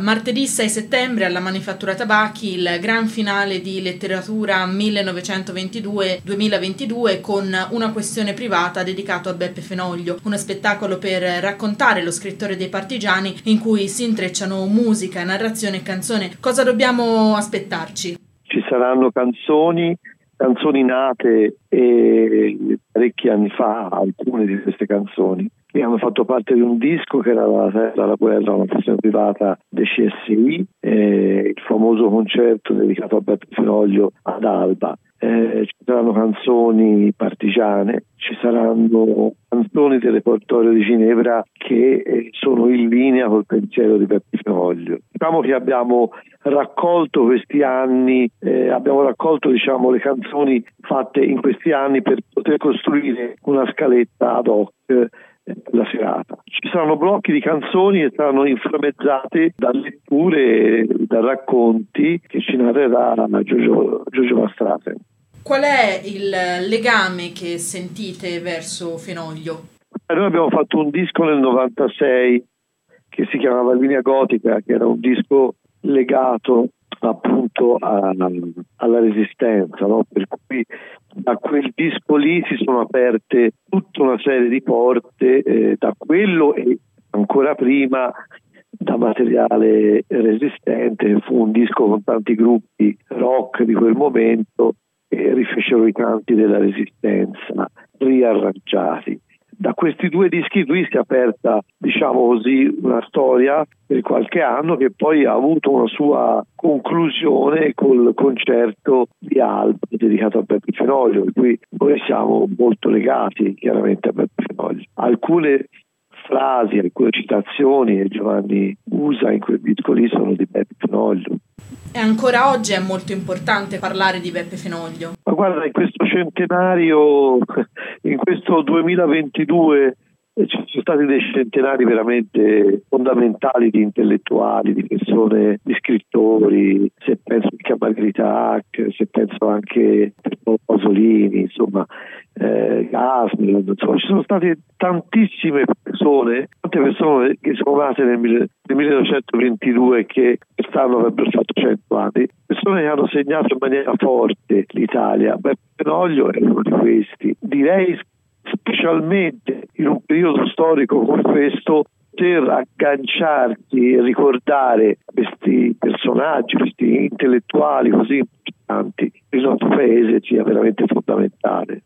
Martedì 6 settembre alla Manifattura Tabacchi il gran finale di letteratura 1922-2022 con una questione privata dedicato a Beppe Fenoglio, uno spettacolo per raccontare lo scrittore dei partigiani in cui si intrecciano musica, narrazione e canzone. Cosa dobbiamo aspettarci? Ci saranno canzoni canzoni nate parecchi anni fa, alcune di queste canzoni, che hanno fatto parte di un disco che era La Terra, la guerra, una questione privata dei CSI, eh, il famoso concerto dedicato a Beppe Fenoglio ad Alba. Eh, ci saranno canzoni partigiane, ci saranno canzoni del repertorio di Ginevra che eh, sono in linea col pensiero di Beppe Fenoglio. Diciamo che abbiamo raccolto questi anni, eh, abbiamo raccolto diciamo, le canzoni fatte in questi anni per poter costruire una scaletta ad hoc eh, la serata. Ci saranno blocchi di canzoni che saranno inframmezzate da letture, da racconti che ci narrerà Giorgio, Giorgio Mastrate. Qual è il legame che sentite verso Fenoglio? Noi abbiamo fatto un disco nel 96 che si chiamava Linea Gotica, che era un disco legato appunto a, alla resistenza, no? per cui da quel disco lì si sono aperte tutta una serie di porte eh, da quello e ancora prima da materiale resistente, fu un disco con tanti gruppi rock di quel momento che rifecero i canti della resistenza riarrangiati da questi due dischi lui si è aperta, diciamo così, una storia per qualche anno che poi ha avuto una sua conclusione col concerto di Alba dedicato a Beppe Fenoglio, per cui noi siamo molto legati chiaramente a Beppe Fenoglio. Alcune frasi, alcune citazioni che Giovanni usa in quel disco lì sono di Beppe Fenoglio. E ancora oggi è molto importante parlare di Beppe Fenoglio. Ma guarda, in questo centenario, in questo 2022 eh, ci sono stati dei centenari veramente fondamentali di intellettuali, di persone, di scrittori, se penso anche a Margherita Hack, se penso anche a Pasolini, insomma, eh, insomma, ci sono state tantissime persone, tante persone che sono nate nel, nel 1922 che quest'anno avrebbero fatto 100 anni, persone che hanno segnato in maniera forte l'Italia. Beppe Penoglio è uno di questi. Direi specialmente in un periodo storico come questo, poter agganciarsi e ricordare questi personaggi, questi intellettuali così importanti, il nostro paese sia veramente fondamentale.